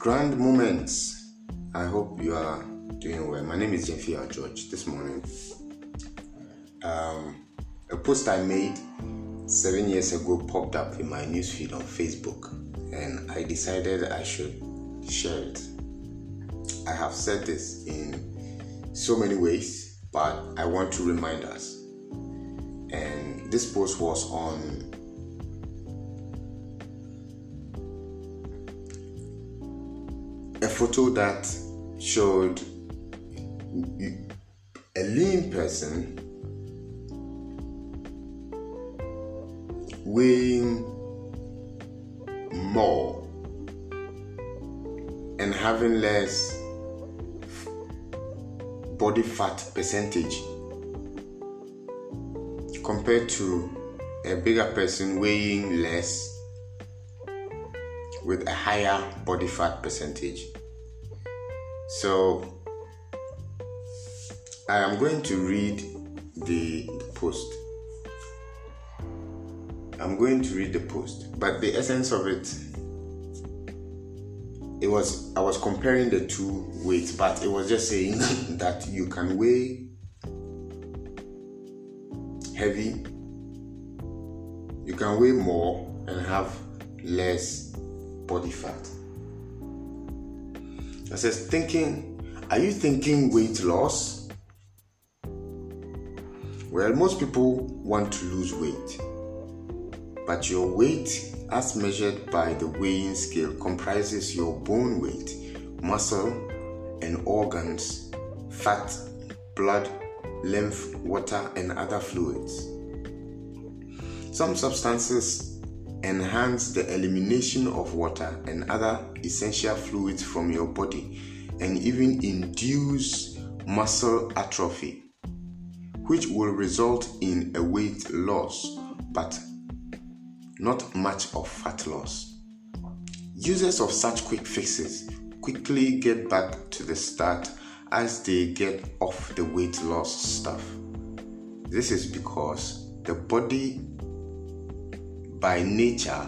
Grand moments. I hope you are doing well. My name is Jeffia George. This morning, um, a post I made seven years ago popped up in my newsfeed on Facebook, and I decided I should share it. I have said this in so many ways, but I want to remind us. And this post was on a photo that showed a lean person weighing more and having less body fat percentage compared to a bigger person weighing less with a higher body fat percentage. So I am going to read the, post. I'm going to read the post, but the essence of it it was I was comparing the two weights, but it was just saying that you can weigh heavy, you can weigh more and have less body fat. I says thinking, are you thinking weight loss? Well, most people want to lose weight, but your weight as measured by the weighing scale, comprises your bone weight, muscle and organs, fat, blood, lymph, water, and other fluids. Some substances enhance the elimination of water and other essential fluids from your body and even induce muscle atrophy, which will result in a weight loss but not much of fat loss. Users of such quick fixes quickly get back to the start as they get off the weight loss stuff. This is because the body, by nature,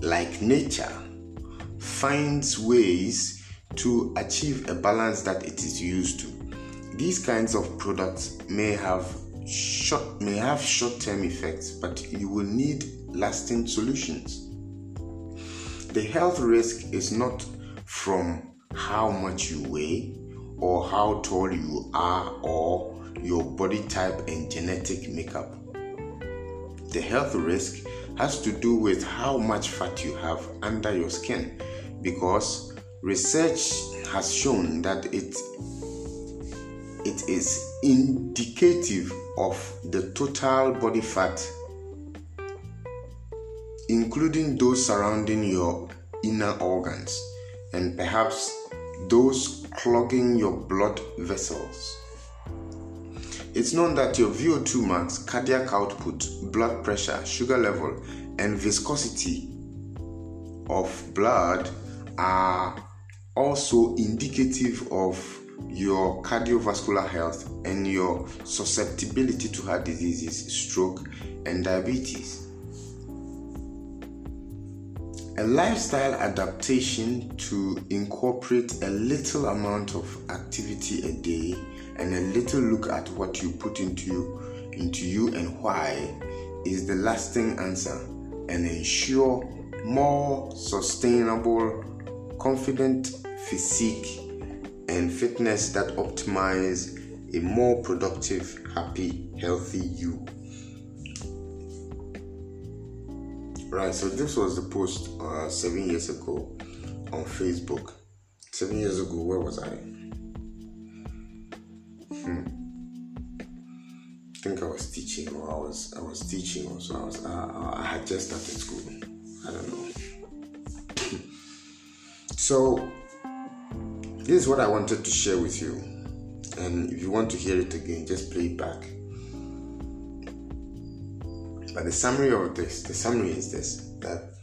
like nature, finds ways to achieve a balance that it is used to. These kinds of products may have short may have short-term effects, but you will need lasting solutions. The health risk is not from how much you weigh or how tall you are or your body type and genetic makeup. The health risk has to do with how much fat you have under your skin because research has shown that it it is indicative of the total body fat, including those surrounding your inner organs and perhaps those clogging your blood vessels. It's known that your VO2 max, cardiac output, blood pressure, sugar level, and viscosity of blood are also indicative of your cardiovascular health and your susceptibility to heart diseases, stroke, and diabetes. A lifestyle adaptation to incorporate a little amount of activity a day and a little look at what you put into you, into you and why is the lasting answer and ensure more sustainable, confident physique and fitness that optimize a more productive, happy, healthy you. Right, so this was the post uh, seven years ago on Facebook. Seven years ago, where was I? Or I was I was teaching, or so I was uh, I had just started school. I don't know. so this is what I wanted to share with you. And if you want to hear it again, just play it back. But the summary of this, the summary is this that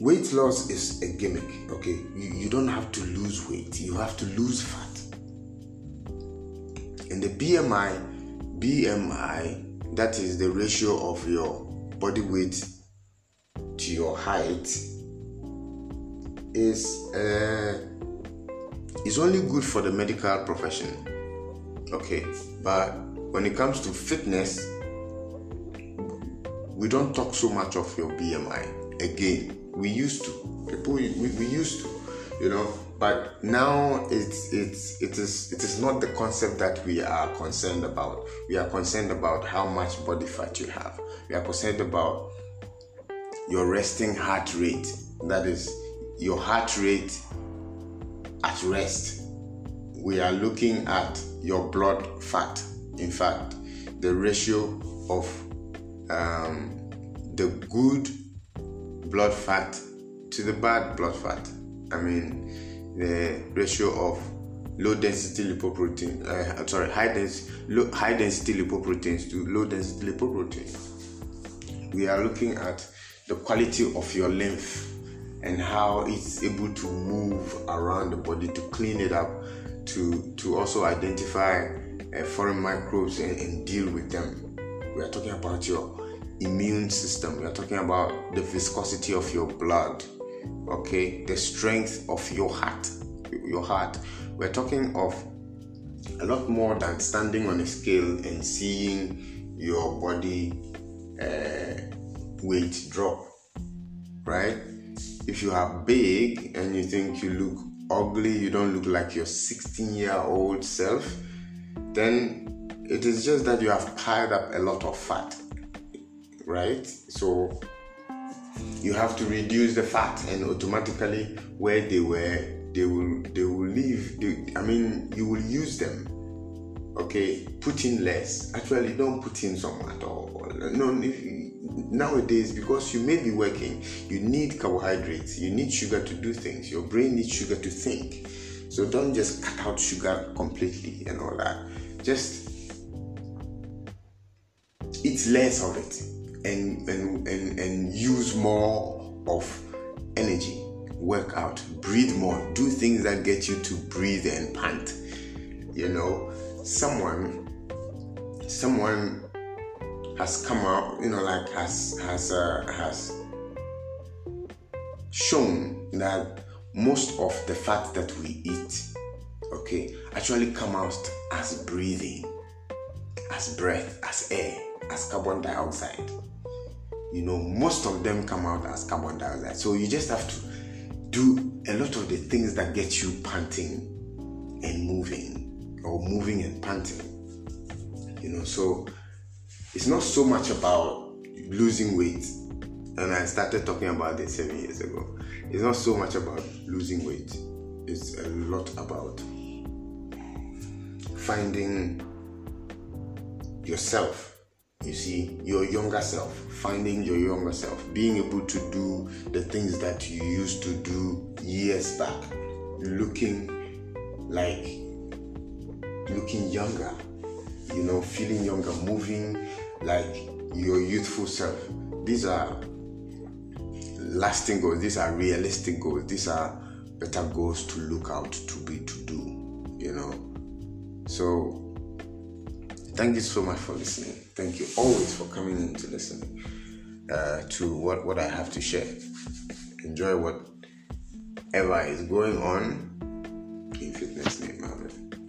weight loss is a gimmick. Okay, you, you don't have to lose weight, you have to lose fat. And the BMI, BMI, that is the ratio of your body weight to your height is uh, is only good for the medical profession. Okay, but when it comes to fitness, we don't talk so much of your BMI. Again, we used to. People we, we used to, you know. But now it's it's it is it is not the concept that we are concerned about. We are concerned about how much body fat you have. We are concerned about your resting heart rate. That is your heart rate at rest. We are looking at your blood fat. In fact, the ratio of um, the good blood fat to the bad blood fat. I mean, the ratio of low density lipoprotein, uh, sorry, high, dens- low, high density lipoproteins to low density lipoprotein. We are looking at the quality of your lymph and how it's able to move around the body to clean it up, to, to also identify uh, foreign microbes and, and deal with them. We are talking about your immune system. We are talking about the viscosity of your blood, okay, the strength of your heart, your heart. We're talking of a lot more than standing on a scale and seeing your body uh, weight drop, right? If you are big and you think you look ugly, you don't look like your 16 year old self, then it is just that you have piled up a lot of fat right? So you have to reduce the fat, and automatically where they were, they will they will leave. They, I mean, you will use them. Okay, put in less. Actually, don't put in some at all. No, if, nowadays because you may be working, you need carbohydrates. You need sugar to do things. Your brain needs sugar to think. So don't just cut out sugar completely and all that. Just eat less of it and, and, and, and use more of energy. Work out, breathe more, do things that get you to breathe and pant. You know, someone, someone has come out, you know, like has has uh, has shown that most of the fat that we eat, okay, actually come out as breathing, as breath, as air, as carbon dioxide you know, most of them come out as carbon dioxide. So you just have to do a lot of the things that get you panting and moving, or moving and panting. You know, so it's not so much about losing weight. And I started talking about this seven years ago. It's not so much about losing weight, it's a lot about finding yourself you see, your younger self, finding your younger self, being able to do the things that you used to do years back, looking like looking younger, you know, feeling younger, moving like your youthful self. These are lasting goals, these are realistic goals, these are better goals to look out to be to do, you know. So Thank you so much for listening. Thank you always for coming in to listen uh, to what, what I have to share. Enjoy whatever is going on in Fitness Name Marvin.